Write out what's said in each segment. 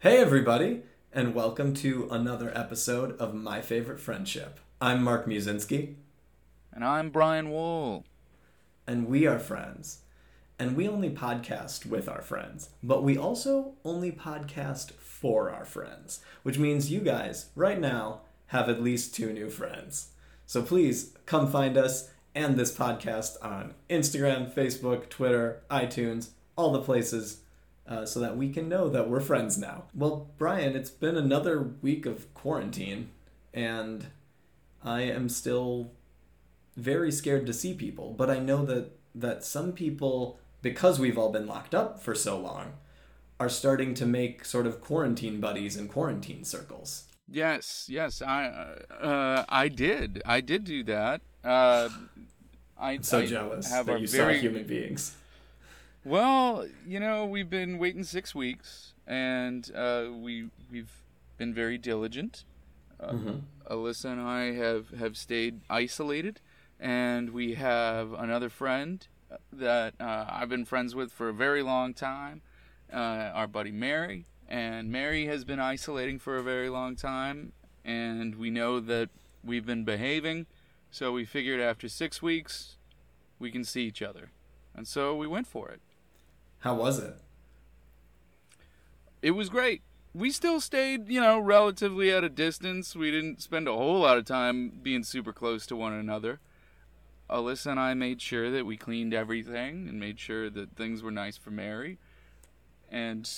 Hey, everybody, and welcome to another episode of My Favorite Friendship. I'm Mark Musinski, And I'm Brian Wall. and we are friends. And we only podcast with our friends, but we also only podcast for our friends, which means you guys, right now, have at least two new friends. So please come find us and this podcast on Instagram, Facebook, Twitter, iTunes, all the places uh, so that we can know that we're friends now. Well, Brian, it's been another week of quarantine, and I am still very scared to see people. But I know that that some people, because we've all been locked up for so long, are starting to make sort of quarantine buddies and quarantine circles. Yes, yes, I uh, I did. I did do that. Uh, I I'm so I jealous have that you very saw human beings. Well. You know, we've been waiting six weeks, and uh, we we've been very diligent. Uh, Mhm. Alyssa and I have have stayed isolated, and we have another friend that uh, I've been friends with for a very long time. Uh, our buddy Mary, and Mary has been isolating for a very long time, and we know that we've been behaving, so we figured after six weeks we can see each other, and so we went for it. How was it? It was great. We still stayed, you know, relatively at a distance. We didn't spend a whole lot of time being super close to one another. Alyssa and I made sure that we cleaned everything and made sure that things were nice for Mary. And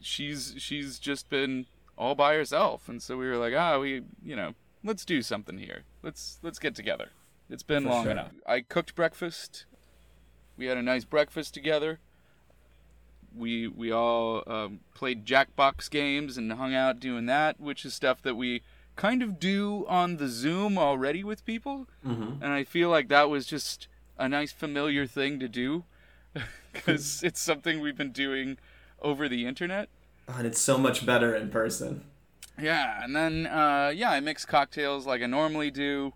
she's she's just been all by herself, and so we were like, ah, we, you know, let's do something here. Let's let's get together. It's been For long sure. enough. I cooked breakfast. We had a nice breakfast together we we all um, played Jackbox games and hung out doing that, which is stuff that we kind of do on the Zoom already with people, Mm-hmm. and I feel like that was just a nice familiar thing to do because it's something we've been doing over the internet. And it's so much better in person. Yeah, and then uh, yeah, I mix cocktails like I normally do,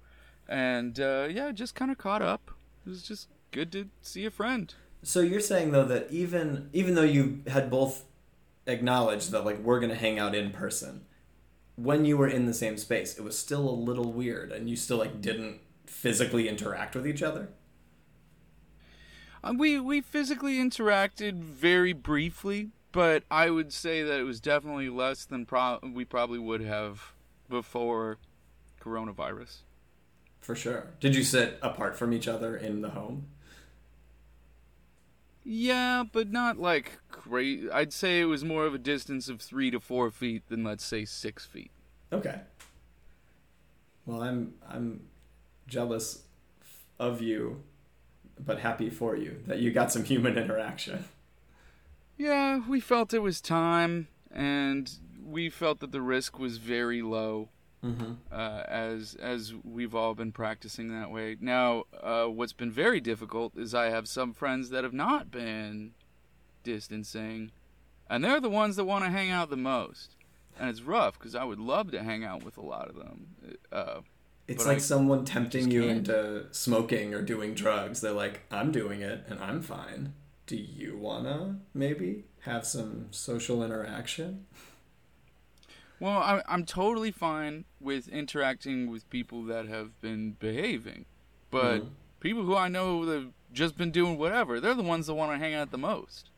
and uh, yeah, just kind of caught up. It was just good to see a friend. So you're saying though that even even though you had both acknowledged that like we're gonna hang out in person, when you were in the same space, it was still a little weird, and you still like didn't physically interact with each other. Uh, we we physically interacted very briefly, but I would say that it was definitely less than pro- we probably would have before coronavirus. For sure. Did you sit apart from each other in the home? Yeah, but not like crazy. I'd say it was more of a distance of three to four feet than let's say six feet. Okay. Well, I'm I'm jealous of you, but happy for you that you got some human interaction. Yeah, we felt it was time, and we felt that the risk was very low. Mm-hmm. uh, as as we've all been practicing that way. Now, uh, what's been very difficult is I have some friends that have not been distancing, and they're the ones that want to hang out the most. And it's rough because I would love to hang out with a lot of them. Uh, It's like I someone tempting you can't. into smoking or doing drugs. They're like, I'm doing it and I'm fine. Do you wanna maybe have some social interaction? Well, I'm I'm totally fine with interacting with people that have been behaving, but Mhm. people who I know that have just been doing whatever, they're the ones that want to hang out the most.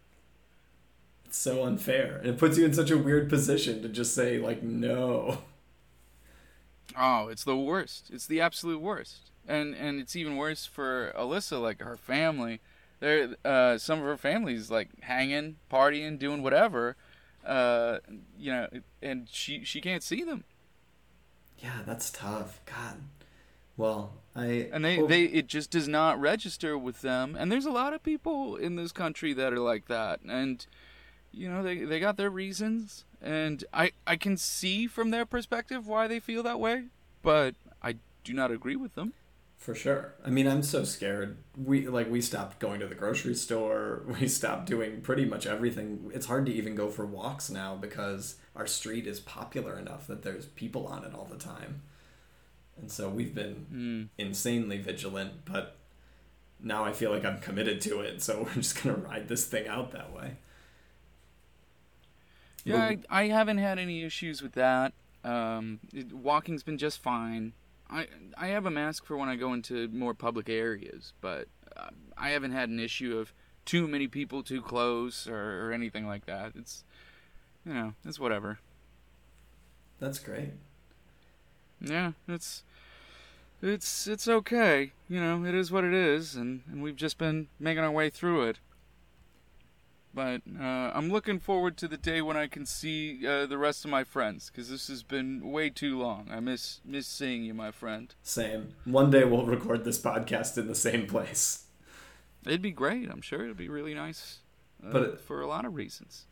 It's so unfair. And it puts you in such a weird position to just say, like, no. Oh, it's the worst. It's the absolute worst. And and it's even worse for Alyssa, like her family. There, uh, some of her family's like hanging, partying, doing whatever. Uh, you know, and she she can't see them. Yeah, that's tough. God. Well, I And they, hope- they it just does not register with them. And there's a lot of people in this country that are like that. And you know, they they got their reasons. And I I can see from their perspective why they feel that way, but I do not agree with them. For sure. I mean, I'm so scared. We like we stopped going to the grocery store. We stopped doing pretty much everything. It's hard to even go for walks now because our street is popular enough that there's people on it all the time. And so we've been Mm. insanely vigilant, but now I feel like I'm committed to it, so we're just going to ride this thing out that way. Yeah, I, I haven't had any issues with that. Um, it, walking's been just fine. I I have a mask for when I go into more public areas, but uh, I haven't had an issue of too many people too close or, or anything like that. It's you know, it's whatever. That's great. Yeah, it's it's it's okay. You know, it is what it is, and, and we've just been making our way through it. But uh, I'm looking forward to the day when I can see uh, the rest of my friends, because this has been way too long. I miss miss seeing you, my friend. Same. One day we'll record this podcast in the same place. It'd be great. I'm sure it'd be really nice, uh, But it- for a lot of reasons.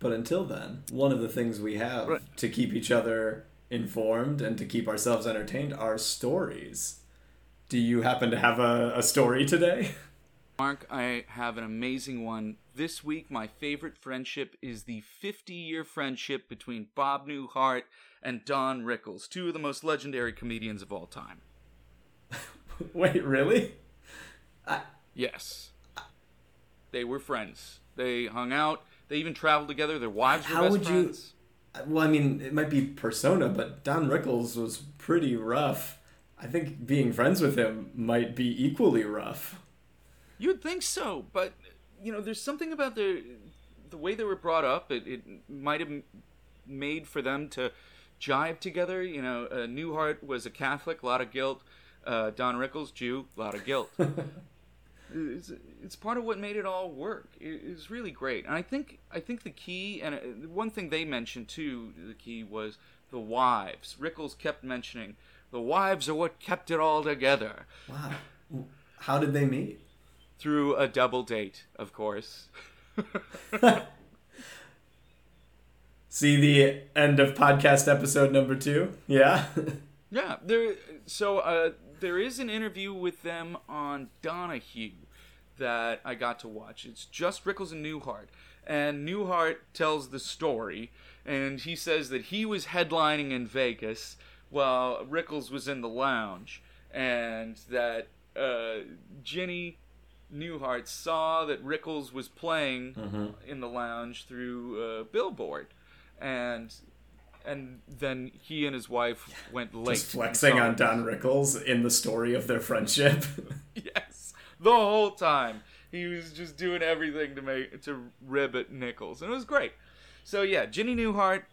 But until then, one of the things we have Right. to keep each other informed and to keep ourselves entertained are stories. Do you happen to have a, a story today? Mark, I have an amazing one. This week, my favorite friendship is the 50 year friendship between Bob Newhart and Don Rickles, two of the most legendary comedians of all time. Wait, really? Yes. They were friends. They hung out. They even traveled together. Their wives were How best would you- friends. Well, I mean, it might be persona, but Don Rickles was pretty rough. I think being friends with him might be equally rough. You'd think so, but you know, there's something about the the way they were brought up. It, it might have made for them to jive together. You know, uh, Newhart was a Catholic, a lot of guilt. Uh, Don Rickles, Jew, a lot of guilt. it's, it's part of what made it all work. It, it was really great, and I think I think the key and uh, one thing they mentioned too, the key was the wives. Rickles kept mentioning the wives are what kept it all together Wow. How did they meet? Through a double date, of course. See the end of podcast episode number two? Yeah? Yeah, there. So uh, there is an interview with them on Donahue that I got to watch. It's just Rickles and Newhart, and Newhart tells the story, and he says that he was headlining in Vegas while Rickles was in the lounge, and that uh, Ginny Newhart saw that Rickles was playing mm-hmm. in the lounge through a billboard, and. And then he and his wife went late. Just flexing on Don Rickles in the story of their friendship. Yes, the whole time he was just doing everything to make to rib at Rickles, and it was great. So yeah, Ginny Newhart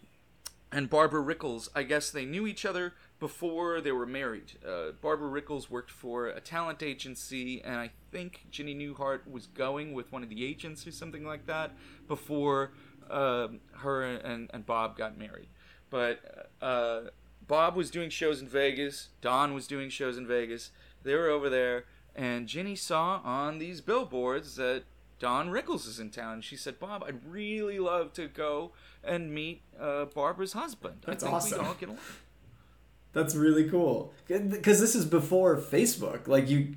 and Barbara Rickles. I guess they knew each other before they were married. Uh, Barbara Rickles worked for a talent agency, and I think Ginny Newhart was going with one of the agents or something like that before um her and, and Bob got married. But uh, Bob was doing shows in Vegas. Don was doing shows in Vegas. They were over there, and Ginny saw on these billboards that Don Rickles is in town. She said, "Bob, I'd really love to go and meet uh, Barbara's husband. That's I think awesome. we'd all get along." That's really cool. Because this is before Facebook. Like, you.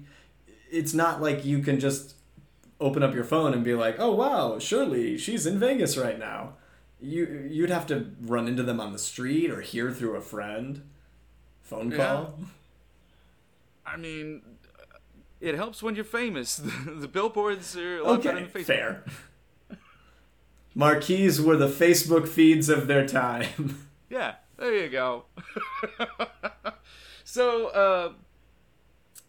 It's not like you can just open up your phone and be like, oh, wow, surely she's in Vegas right now. You, you'd have to run into them on the street or hear through a friend. Phone Yeah. call. I mean, it helps when you're famous. The, the billboards are a lot better Okay, than Facebook. fair. Marquees were the Facebook feeds of their time. Yeah, there you go. so, uh,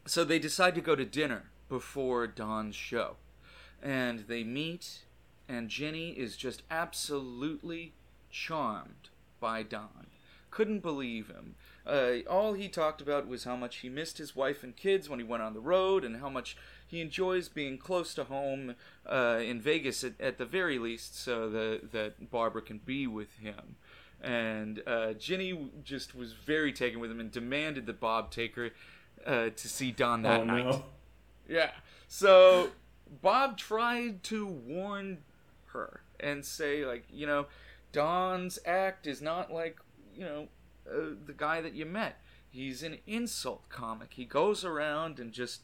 so they decide to go to dinner before Don's show, and they meet, and Ginny is just absolutely charmed by Don. Couldn't believe him. Uh, all he talked about was how much he missed his wife and kids when he went on the road, and how much he enjoys being close to home uh, in Vegas at, at the very least, so that that Barbara can be with him and uh, Ginny just was very taken with him and demanded that Bob take her uh, to see Don that oh, night. no. Yeah. So Bob tried to warn her and say, like, you know, Don's act is not like, you know, uh, the guy that you met. He's an insult comic. He goes around and just,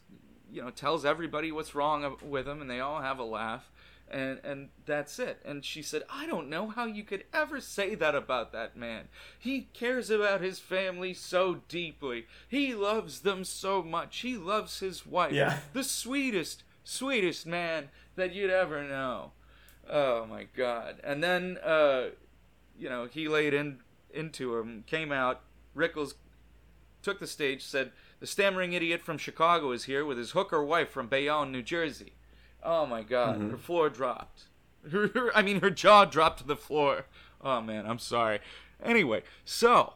you know, tells everybody what's wrong with him, and they all have a laugh. And and that's it. And she said, "I don't know how you could ever say that about that man. He cares about his family so deeply. He loves them so much. He loves his wife. Yeah. The sweetest, sweetest man that you'd ever know." Oh my god. And then uh you know, he laid in into him, came out. Rickles took the stage, said, "The stammering idiot from Chicago is here with his hooker wife from Bayonne, New Jersey." Oh my God, her floor dropped. Her, her, I mean, her jaw dropped to the floor. Oh man, I'm sorry. Anyway, so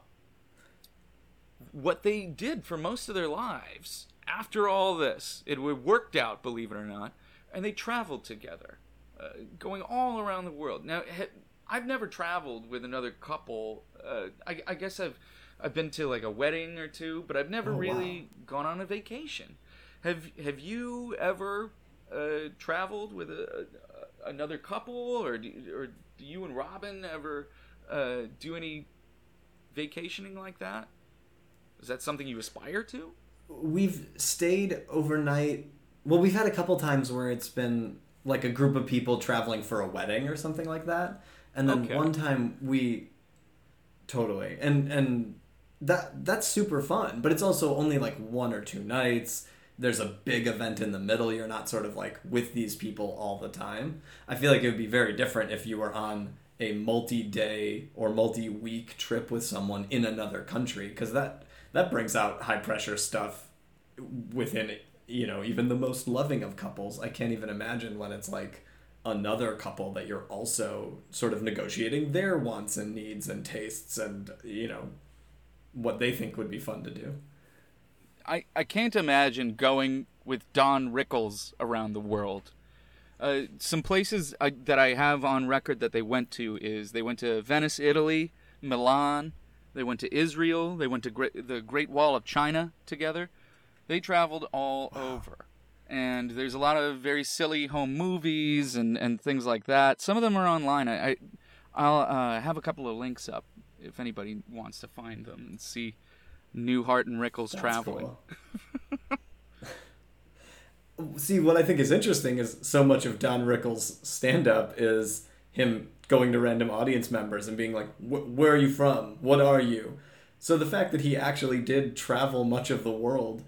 what they did for most of their lives after all this, it worked out, believe it or not, and they traveled together, uh, going all around the world. Now, I've never traveled with another couple. Uh, I, I, guess I've I've been to like a wedding or two, but I've never oh, really wow. gone on a vacation. Have Have you ever uh, traveled with a, a, another couple, or do, or do you and Robin ever uh, do any vacationing like that? Is that something you aspire to? We've stayed overnight. Well, we've had a couple times where it's been like a group of people traveling for a wedding or something like that. And then okay. one time we totally and and that that's super fun, but it's also only like one or two nights. There's a big event in the middle. You're not sort of like with these people all the time. I feel like it would be very different if you were on a multi-day or multi-week trip with someone in another country because that that brings out high pressure stuff within you know even the most loving of couples. I can't even imagine when it's like another couple that you're also sort of negotiating their wants and needs and tastes and you know what they think would be fun to do. I I can't imagine going with Don Rickles around the world. Uh, some places I, that I have on record that they went to is they went to Venice, Italy, Milan, they went to Israel. They went to Great, the Great Wall of China together. They traveled all wow. over. And there's a lot of very silly home movies and, and things like that. Some of them are online. I, I will uh, have a couple of links up if anybody wants to find them and see Newhart and Rickles That's traveling. Cool. see, what I think is interesting is so much of Don Rickles' stand up is him going to random audience members and being like, "Where are you from? What are you?" So the fact that he actually did travel much of the world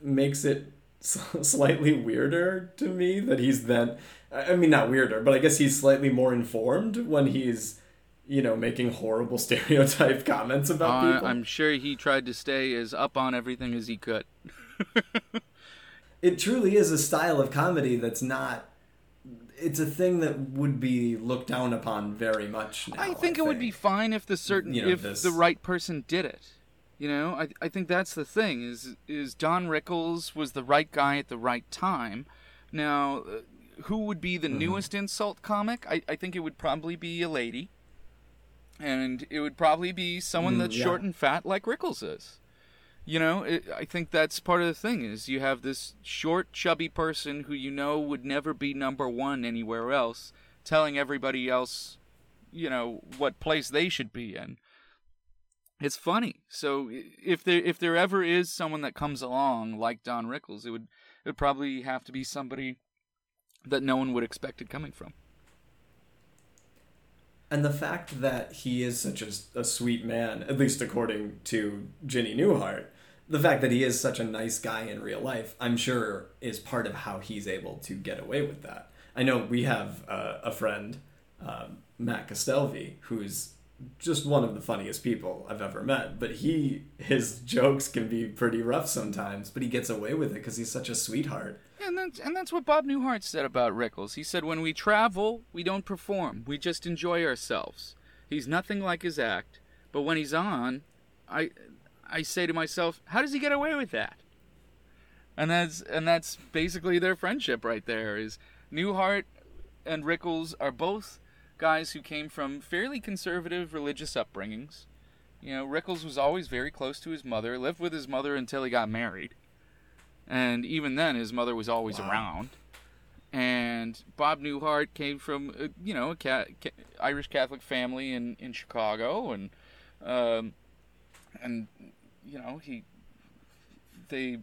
makes it slightly weirder to me that he's then I mean not weirder, but I guess he's slightly more informed when he's you know making horrible stereotype comments about uh, people. I'm sure he tried to stay as up on everything as he could. it truly is a style of comedy that's not it's a thing that would be looked down upon very much now, I think I it think. would be fine if the certain you know, if this... the right person did it. You know, I I think that's the thing is is Don Rickles was the right guy at the right time. Now, uh, who would be the mm-hmm. newest insult comic? I I think it would probably be a lady. And it would probably be someone mm, that's yeah. short and fat like Rickles is. You know, it, I think that's part of the thing is you have this short, chubby person who you know would never be number one anywhere else, telling everybody else, you know, what place they should be in. It's funny. So if there if there ever is someone that comes along like Don Rickles, it would it would probably have to be somebody that no one would expect it coming from. And the fact that he is such a, a sweet man, at least according to Ginny Newhart, the fact that he is such a nice guy in real life, I'm sure, is part of how he's able to get away with that. I know we have uh, a friend, uh, Matt Castelvi, who's just one of the funniest people I've ever met. But he, his jokes can be pretty rough sometimes, but he gets away with it because he's such a sweetheart. And that's, and that's what Bob Newhart said about Rickles. He said, when we travel, we don't perform, we just enjoy ourselves. He's nothing like his act, but when he's on, I I say to myself, how does he get away with that? And that's and that's basically their friendship right there. Is Newhart and Rickles are both guys who came from fairly conservative religious upbringings. You know, Rickles was always very close to his mother, lived with his mother until he got married. And even then, his mother was always wow. around. And Bob Newhart came from, uh, you know, a ca- ca- Irish Catholic family in, in Chicago. And, um, and you know, he they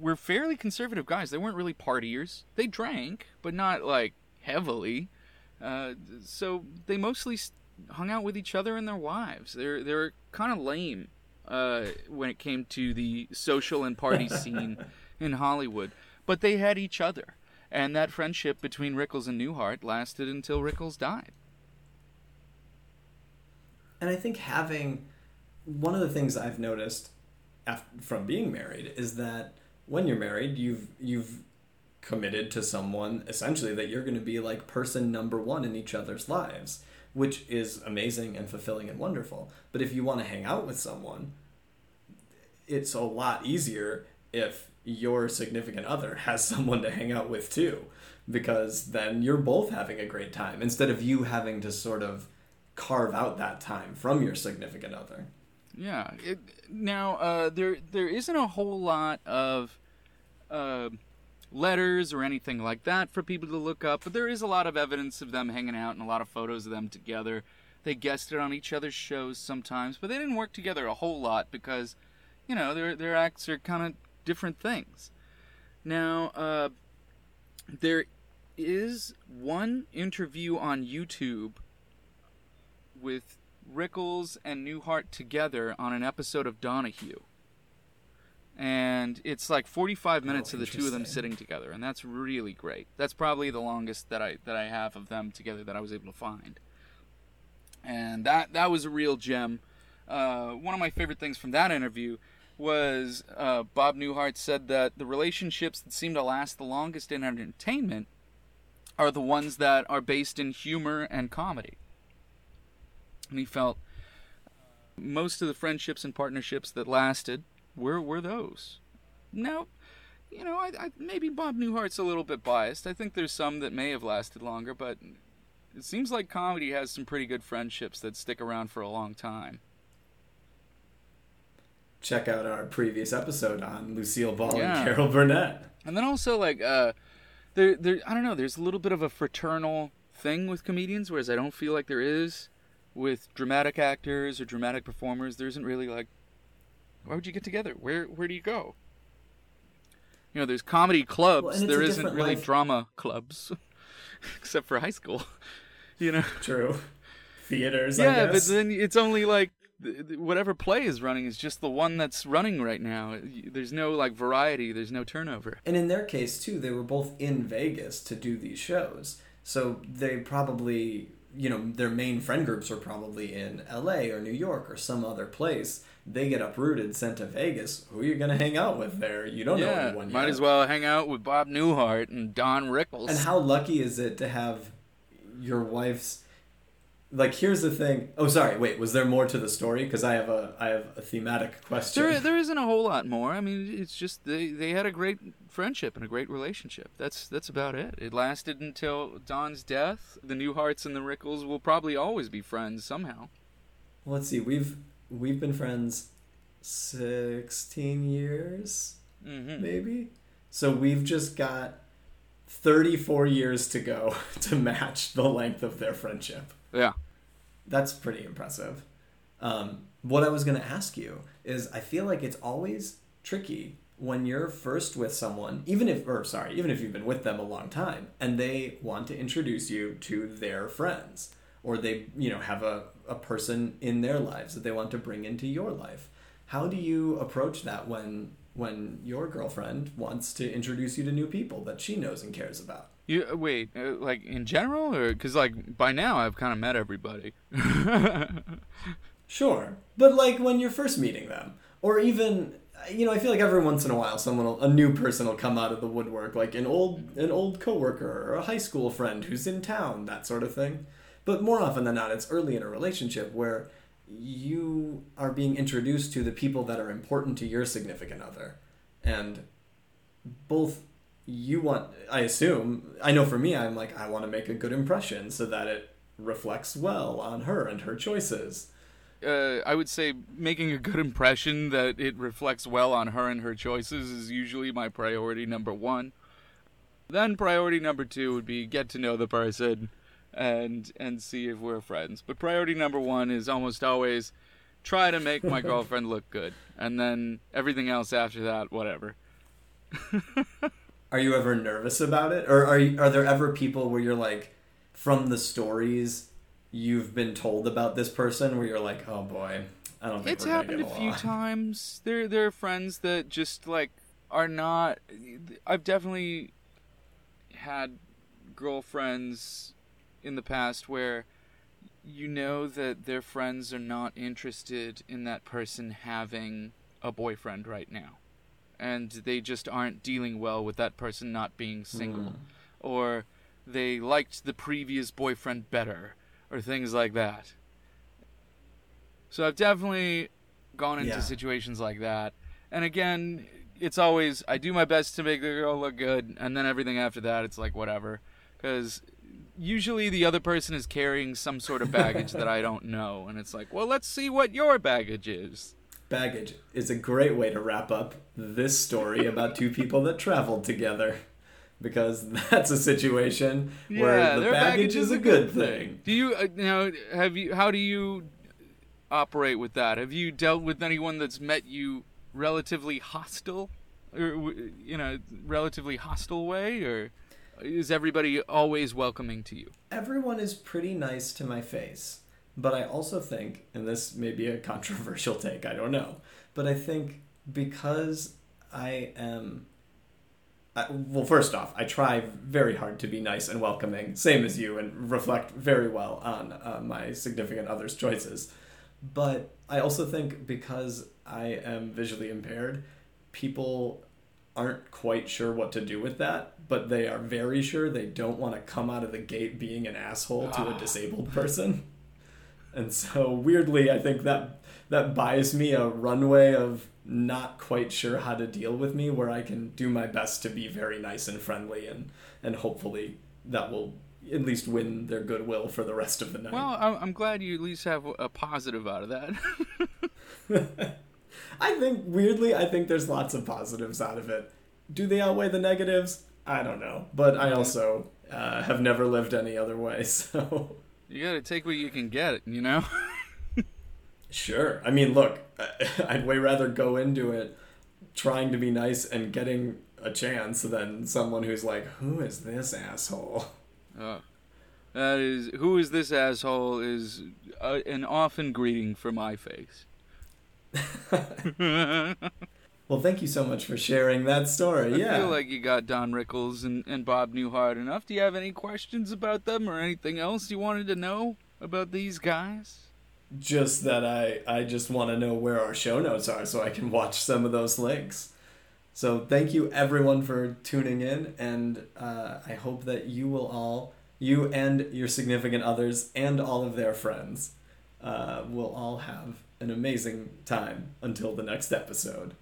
were fairly conservative guys. They weren't really partiers. They drank, but not like heavily. Uh, so they mostly hung out with each other and their wives. They're they're kind of lame uh, when it came to the social and party scene in Hollywood, but they had each other, and that friendship between Rickles and Newhart lasted until Rickles died. And I think having one of the things I've noticed af- from being married is that when you're married, you've you've committed to someone essentially that you're going to be like person number one in each other's lives, which is amazing and fulfilling and wonderful. But if you want to hang out with someone, it's a lot easier if your significant other has someone to hang out with too, because then you're both having a great time instead of you having to sort of carve out that time from your significant other. Yeah. It, now, uh, there there isn't a whole lot of uh, letters or anything like that for people to look up, but there is a lot of evidence of them hanging out and a lot of photos of them together. They guested on each other's shows sometimes, but they didn't work together a whole lot because, you know, their their acts are kind of different things. Now, uh, there is one interview on YouTube with Rickles and Newhart together on an episode of Donahue. And it's like 45 minutes Oh, of the two of them sitting together, and that's really great. That's probably the longest that I that I have of them together that I was able to find. And that that was a real gem. Uh, one of my favorite things from that interview was uh, Bob Newhart said that the relationships that seem to last the longest in entertainment are the ones that are based in humor and comedy. And he felt most of the friendships and partnerships that lasted were were those. Now, you know, I, I maybe Bob Newhart's a little bit biased. I think there's some that may have lasted longer, but it seems like comedy has some pretty good friendships that stick around for a long time. Check out our previous episode on Lucille Ball Yeah. and Carol Burnett. And then also like uh there there I don't know, there's a little bit of a fraternal thing with comedians whereas I don't feel like there is with dramatic actors or dramatic performers. There isn't really like why would you get together? Where where do you go? You know, there's comedy clubs. Well, and it's there a isn't really life. drama clubs except for high school. You know. True. Theaters, I yeah, but then it's only like th- th- whatever play is running is just the one that's running right now. There's no like variety, there's no turnover. And in their case too, they were both in Vegas to do these shows. So they probably, you know, their main friend groups were probably in LA or New York or some other place. They get uprooted, sent to Vegas. Who are you going to hang out with there? You don't know yeah, anyone might yet. as well hang out with Bob Newhart and Don Rickles. And how lucky is it to have your wife's like here's the thing. Oh sorry, wait, was there more to the story because I have a I have a thematic question. there, there isn't a whole lot more. I mean, it's just they, they had a great friendship and a great relationship. That's that's about it. It lasted until Don's death. The Newharts and the Rickles will probably always be friends somehow. Let's see. We've we've been friends 16 years. hmm maybe. So we've just got 34 years to go to match the length of their friendship. Yeah. That's pretty impressive. Um, what I was going to ask you is I feel like it's always tricky when you're first with someone, even if, or sorry, even if you've been with them a long time and they want to introduce you to their friends or they, you know, have a, a person in their lives that they want to bring into your life. How do you approach that when when your girlfriend wants to introduce you to new people that she knows and cares about? You uh, wait, uh, like in general, or because like by now I've kind of met everybody. Sure, but like when you're first meeting them, or even you know, I feel like every once in a while, someone, will, a new person will come out of the woodwork, like an old an old coworker or a high school friend who's in town, that sort of thing. But more often than not, it's early in a relationship where you are being introduced to the people that are important to your significant other, and both you want. I assume I know for me, I'm like I want to make a good impression so that it reflects well on her and her choices. uh, I would say making a good impression that it reflects well on her and her choices is usually my priority number one. Then priority number two would be get to know the person and and see if we're friends. But priority number one is almost always try to make my girlfriend look good, and then everything else after that, whatever. Are you ever nervous about it, or are you, are there ever people where you're like, from the stories you've been told about this person, where you're like, oh boy, I don't think It's happened a few times. There, there are friends that just like are not. I've definitely had girlfriends in the past where you know that their friends are not interested in that person having a boyfriend right now. And they just aren't dealing well with that person not being single. Mm. Or they liked the previous boyfriend better. Or things like that. So I've definitely gone into Yeah. situations like that. And again, it's always I do my best to make the girl look good, and then everything after that, it's like whatever. Because usually the other person is carrying some sort of baggage that I don't know, and it's like, well, let's see what your baggage is. Baggage is a great way to wrap up this story about two people that traveled together. Because that's a situation where the their baggage, is a good thing. Do you uh, now have you? How do you operate with that? Have you dealt with anyone that's met you relatively hostile, or you know, relatively hostile way, or is everybody always welcoming to you? Everyone is pretty nice to my face. But I also think, and this may be a controversial take, I don't know, but I think because I am. I, well, first off, I try very hard to be nice and welcoming, same as you, and reflect very well on uh, my significant other's choices. But I also think because I am visually impaired, people aren't quite sure what to do with that, but they are very sure they don't want to come out of the gate being an asshole to a Ah. disabled person. And so weirdly, I think that that buys me a runway of not quite sure how to deal with me where I can do my best to be very nice and friendly and and hopefully that will at least win their goodwill for the rest of the night. Well, I'm I'm glad you at least have a positive out of that. I think weirdly, I think there's lots of positives out of it. Do they outweigh the negatives? I don't know, but I also uh, have never lived any other way. So you got to take what you can get, you know. sure. I mean, look, I'd way rather go into it trying to be nice and getting a chance than someone who's like, "Who is this asshole?" Oh. That is, who is this asshole? Is uh, an often greeting for my face. Well, thank you so much for sharing that story. I yeah. feel like you got Don Rickles and, and Bob Newhart enough. Do you have any questions about them or anything else you wanted to know about these guys? just that I I just want to know where our show notes are so I can watch some of those links. So thank you everyone for tuning in, and uh, I hope that you will all, you and your significant others and all of their friends, uh, will all have an amazing time until the next episode.